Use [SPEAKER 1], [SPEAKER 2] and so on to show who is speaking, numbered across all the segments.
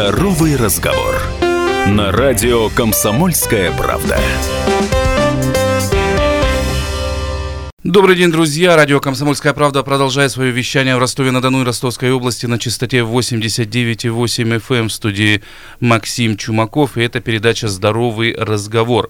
[SPEAKER 1] Здоровый разговор. На радио «Комсомольская правда».
[SPEAKER 2] Добрый день, друзья. Радио «Комсомольская правда» продолжает свое вещание в Ростове-на-Дону и Ростовской области на частоте 89,8 FM эм в студии Максим Чумаков. И это передача «Здоровый разговор».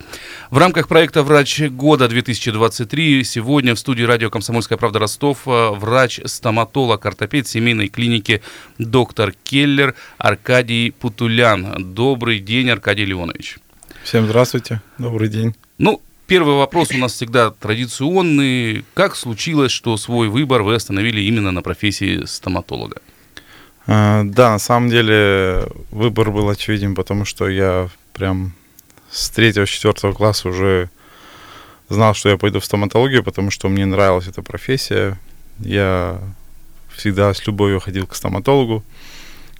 [SPEAKER 2] В рамках проекта «Врач года 2023» сегодня в студии радио «Комсомольская правда» Ростов э, врач-стоматолог, ортопед семейной клиники доктор Келлер Аркадий Путулян. Добрый день, Аркадий Леонович.
[SPEAKER 3] Всем здравствуйте. Добрый день.
[SPEAKER 2] Ну, Первый вопрос у нас всегда традиционный. Как случилось, что свой выбор вы остановили именно на профессии стоматолога?
[SPEAKER 3] А, да, на самом деле выбор был очевиден, потому что я прям с третьего, четвертого класса уже знал, что я пойду в стоматологию, потому что мне нравилась эта профессия. Я всегда с любовью ходил к стоматологу.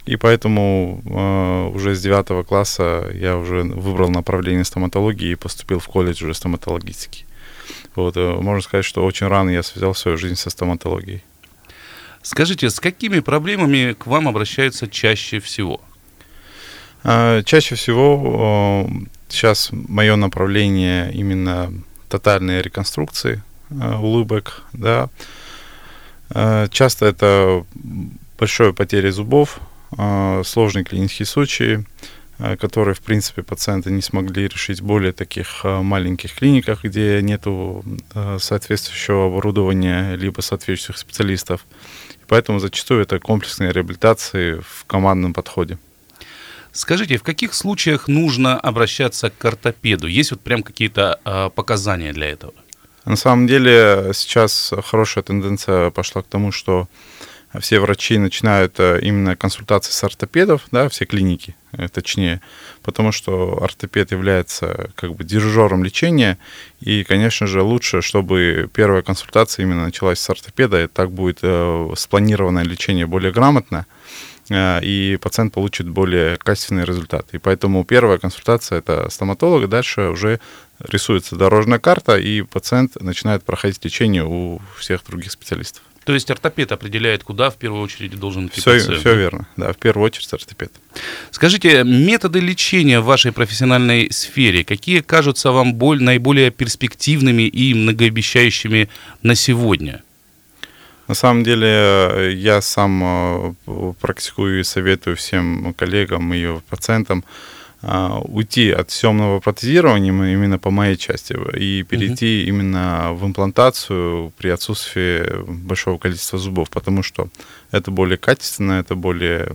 [SPEAKER 3] И поэтому э, уже с девятого класса я уже выбрал направление стоматологии и поступил в колледж уже стоматологический. Вот, э, можно сказать, что очень рано я связал свою жизнь со стоматологией.
[SPEAKER 2] Скажите, с какими проблемами к вам обращаются чаще всего?
[SPEAKER 3] Э, чаще всего э, сейчас мое направление именно тотальные реконструкции э, улыбок, да. Э, часто это большое потеря зубов, а, сложные клинические случаи, а, которые, в принципе, пациенты не смогли решить в более таких а, маленьких клиниках, где нет соответствующего оборудования либо соответствующих специалистов. Поэтому зачастую это комплексные реабилитации в командном подходе.
[SPEAKER 2] Скажите, в каких случаях нужно обращаться к ортопеду? Есть вот прям какие-то э, показания для этого?
[SPEAKER 3] На самом деле сейчас хорошая тенденция пошла к тому, что все врачи начинают э, именно консультации с ортопедов, да, все клиники, э, точнее, потому что ортопед является как бы дирижером лечения, и, конечно же, лучше, чтобы первая консультация именно началась с ортопеда, и так будет э, спланированное лечение более грамотно, и пациент получит более качественный результат. И поэтому первая консультация это стоматолог, дальше уже рисуется дорожная карта, и пациент начинает проходить лечение у всех других специалистов.
[SPEAKER 2] То есть ортопед определяет, куда в первую очередь должен идти
[SPEAKER 3] все, пациент. Все верно, да, в первую очередь ортопед.
[SPEAKER 2] Скажите, методы лечения в вашей профессиональной сфере, какие кажутся вам боль, наиболее перспективными и многообещающими на сегодня?
[SPEAKER 3] На самом деле я сам э, практикую и советую всем коллегам и пациентам уйти от съемного протезирования именно по моей части и перейти угу. именно в имплантацию при отсутствии большого количества зубов, потому что это более качественно, это более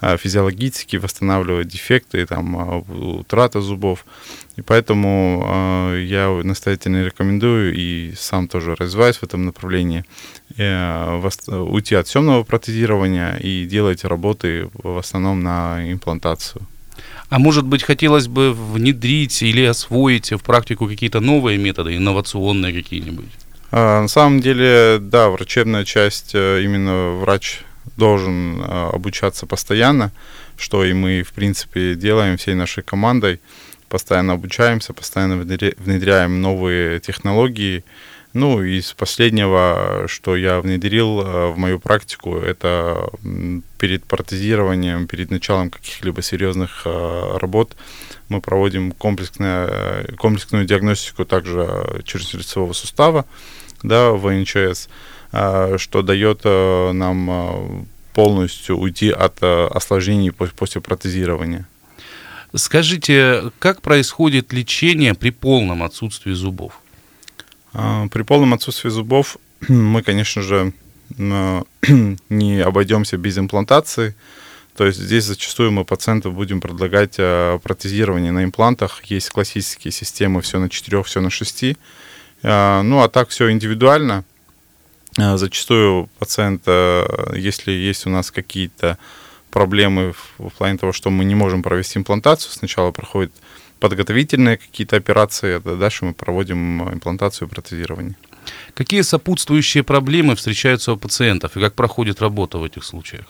[SPEAKER 3] а, физиологически восстанавливает дефекты, там, а, утрата зубов. И поэтому я настоятельно рекомендую и сам тоже развиваюсь в этом направлении, э, уйти от съемного протезирования и делать работы в основном на имплантацию.
[SPEAKER 2] А может быть, хотелось бы внедрить или освоить в практику какие-то новые методы, инновационные какие-нибудь?
[SPEAKER 3] А, на самом деле, да, врачебная часть, э, именно врач должен э, обучаться постоянно, что и мы, в принципе, делаем всей нашей командой. Постоянно обучаемся, постоянно внедряем новые технологии, ну, из последнего, что я внедрил э, в мою практику, это перед протезированием, перед началом каких-либо серьезных э, работ мы проводим комплексную, комплексную диагностику также черепно-лицевого сустава да, в НЧС, э, что дает нам полностью уйти от осложнений после протезирования.
[SPEAKER 2] Скажите, как происходит лечение при полном отсутствии зубов?
[SPEAKER 3] А, при полном отсутствии зубов мы, конечно же, не обойдемся без имплантации. То есть здесь зачастую мы пациенту будем предлагать а, протезирование на имплантах. Есть классические системы, все на 4, все на 6. А, ну, а так все индивидуально. Зачастую пациент, если есть у нас какие-то проблемы в плане того, что мы не можем провести имплантацию, сначала проходит подготовительные какие-то операции, а дальше мы проводим имплантацию и протезирование.
[SPEAKER 2] Какие сопутствующие проблемы встречаются у пациентов и как проходит работа в этих случаях?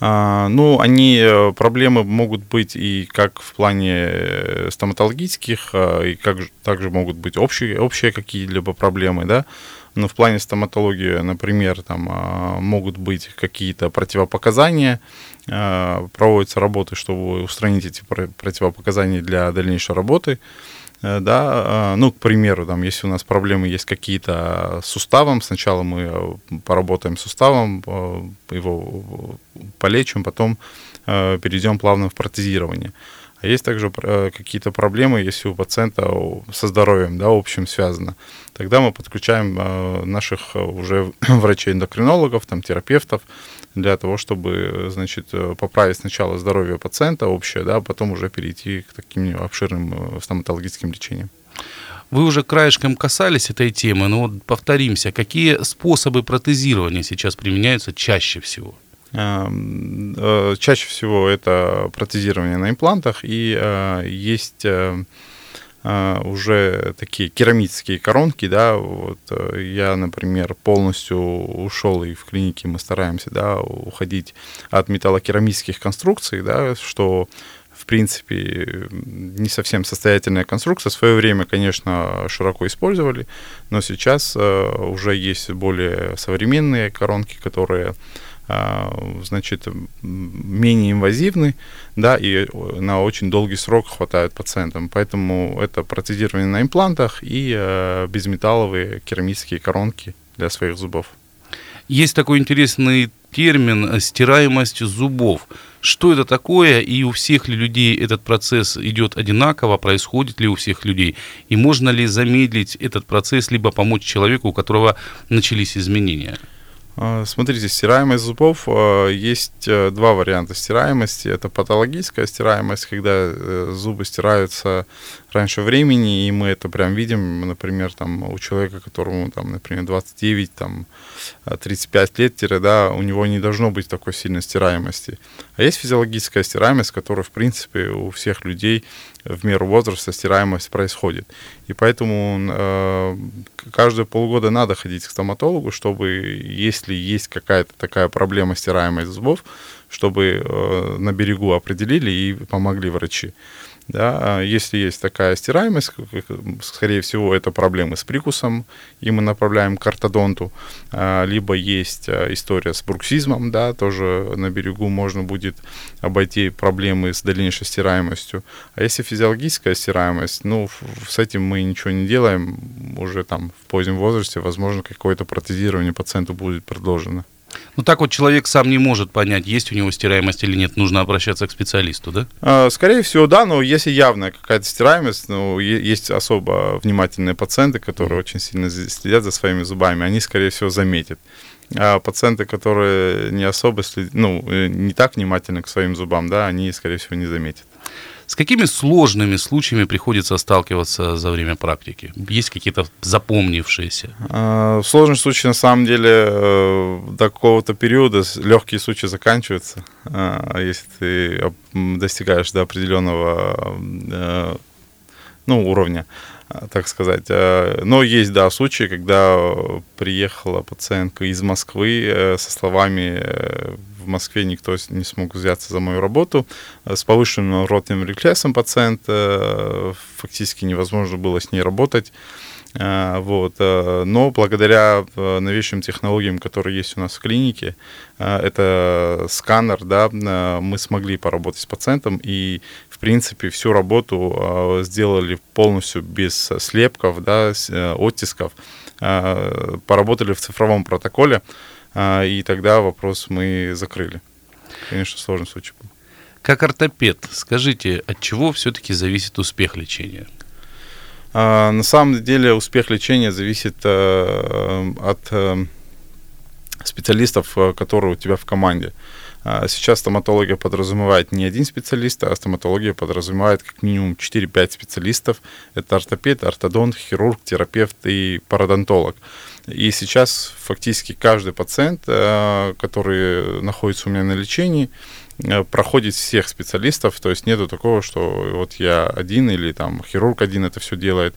[SPEAKER 3] А, ну, они, э, проблемы могут быть и как в плане э, стоматологических, а, и как также могут быть общие, общие какие-либо проблемы, да. Но в плане стоматологии, например, там могут быть какие-то противопоказания, проводятся работы, чтобы устранить эти противопоказания для дальнейшей работы. Э, да, а, ну, к примеру, там, если у нас проблемы есть какие-то с суставом, сначала мы поработаем с суставом, его полечим, потом перейдем плавно в протезирование. А есть также какие-то проблемы, если у пациента со здоровьем, да, общим связано. Тогда мы подключаем наших уже врачей-эндокринологов, там, терапевтов, для того, чтобы, значит, поправить сначала здоровье пациента общее, да, а потом уже перейти к таким обширным э, стоматологическим лечениям.
[SPEAKER 2] Вы уже краешком касались этой темы, но вот повторимся, какие способы протезирования сейчас применяются чаще всего?
[SPEAKER 3] Эм, э, чаще всего это протезирование на имплантах, и э, есть а, уже такие керамические коронки, да, вот э, я, например, полностью ушел и в клинике мы стараемся, да, уходить от металлокерамических конструкций, да, что в принципе, не совсем состоятельная конструкция. В свое время, конечно, широко использовали, но сейчас э, уже есть более современные коронки, которые значит, менее инвазивны, да, и на очень долгий срок хватают пациентам. Поэтому это протезирование на имплантах и э, безметалловые керамические коронки для своих зубов.
[SPEAKER 2] Есть такой интересный термин э, «стираемость зубов». Что это такое, и у всех ли людей этот процесс идет одинаково, происходит ли у всех людей, и можно ли замедлить этот процесс, либо помочь человеку, у которого начались изменения?
[SPEAKER 3] А, смотрите, стираемость зубов, а, есть э, два варианта стираемости. Это патологическая стираемость, когда э, зубы стираются раньше времени, и мы это прям видим, например, там, у человека, которому, там, например, 29, там, 35 лет, да, у него не должно быть такой сильной стираемости. А есть физиологическая стираемость, которая, в принципе, у всех людей в меру возраста стираемость происходит. И поэтому э, каждые полгода надо ходить к стоматологу, чтобы, если есть какая-то такая проблема стираемости зубов, чтобы э, на берегу определили и помогли врачи. Да, а если есть такая стираемость, скорее всего, это проблемы с прикусом, и мы направляем к ортодонту. А, либо есть а, история с бруксизмом, да, тоже на берегу можно будет обойти проблемы с дальнейшей стираемостью. А если физиологическая стираемость, ну, с этим мы ничего не делаем, уже там в позднем возрасте, возможно, какое-то протезирование пациенту будет предложено.
[SPEAKER 2] Ну так вот человек сам не может понять, есть у него стираемость или нет, нужно обращаться к специалисту, да?
[SPEAKER 3] А, скорее всего, да, но если явная какая-то стираемость, ну, есть особо внимательные пациенты, которые очень сильно следят за своими зубами, они, скорее всего, заметят. А пациенты, которые не особо следят, ну, э, не так внимательны к своим зубам, да, они, скорее всего, не заметят.
[SPEAKER 2] С какими сложными случаями приходится сталкиваться за время практики? Есть какие-то запомнившиеся?
[SPEAKER 3] А, сложные случаи, на самом деле, э, до какого-то периода легкие случаи заканчиваются, а, если ты достигаешь до определенного э, ну, уровня так сказать. Э, но есть, да, случаи, когда приехала пациентка из Москвы со словами в Москве никто не смог взяться за мою работу. Э, с повышенным ротным рефлексом пациент, э, фактически невозможно было с ней работать. Э, вот. Но благодаря новейшим технологиям, которые есть у нас в клинике, это сканер, да, мы смогли поработать с пациентом и, в принципе, всю работу сделали полностью без слепков, да, оттисков, поработали в цифровом протоколе, и тогда вопрос мы закрыли. Конечно, сложный случай был.
[SPEAKER 2] Как ортопед, скажите, от чего все-таки зависит успех лечения?
[SPEAKER 3] А, на самом деле успех лечения зависит а, от а, специалистов, которые у тебя в команде. А, сейчас стоматология подразумевает не один специалист, а стоматология подразумевает как минимум 4-5 специалистов. Это ортопед, ортодонт, хирург, терапевт и пародонтолог. И сейчас фактически каждый пациент, э, который находится у меня на лечении, э, проходит всех специалистов, то есть нету такого, что вот я один или там хирург один это все делает.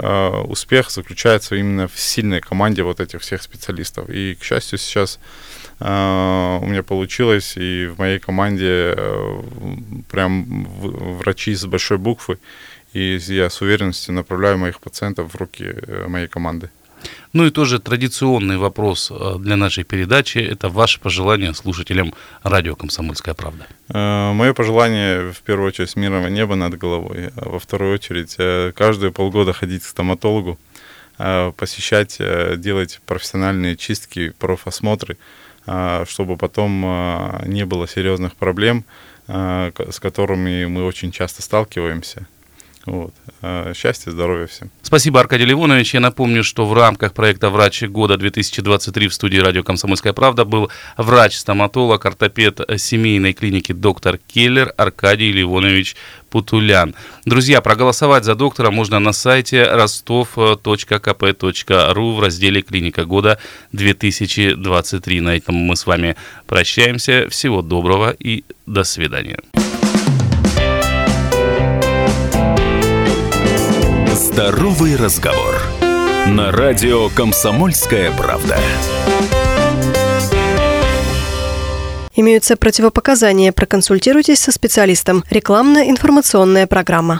[SPEAKER 3] Э, успех заключается именно в сильной команде вот этих всех специалистов. И, к счастью, сейчас у меня получилось, и в моей команде прям врачи с большой буквы, и я с уверенностью направляю моих пациентов в руки моей команды.
[SPEAKER 2] Ну и тоже традиционный вопрос э, для нашей передачи – это ваше пожелание слушателям радио «Комсомольская правда».
[SPEAKER 3] Э, Мое пожелание, в первую очередь, мирного неба над головой, а во вторую очередь, э, каждые полгода ходить к стоматологу, посещать, делать профессиональные чистки, профосмотры, чтобы потом не было серьезных проблем, с которыми мы очень часто сталкиваемся. Вот. А, счастья, здоровья всем.
[SPEAKER 2] Спасибо, Аркадий Ливонович. Я напомню, что в рамках проекта «Врач года 2023» в студии радио «Комсомольская правда» был врач-стоматолог, ортопед семейной клиники доктор Келлер Аркадий Ливонович Путулян. Друзья, проголосовать за доктора можно на сайте ростов.кп.ру в разделе «Клиника года 2023». На этом мы с вами прощаемся. Всего доброго и до свидания.
[SPEAKER 1] Здоровый разговор. На радио «Комсомольская правда».
[SPEAKER 4] Имеются противопоказания. Проконсультируйтесь со специалистом. Рекламно-информационная программа.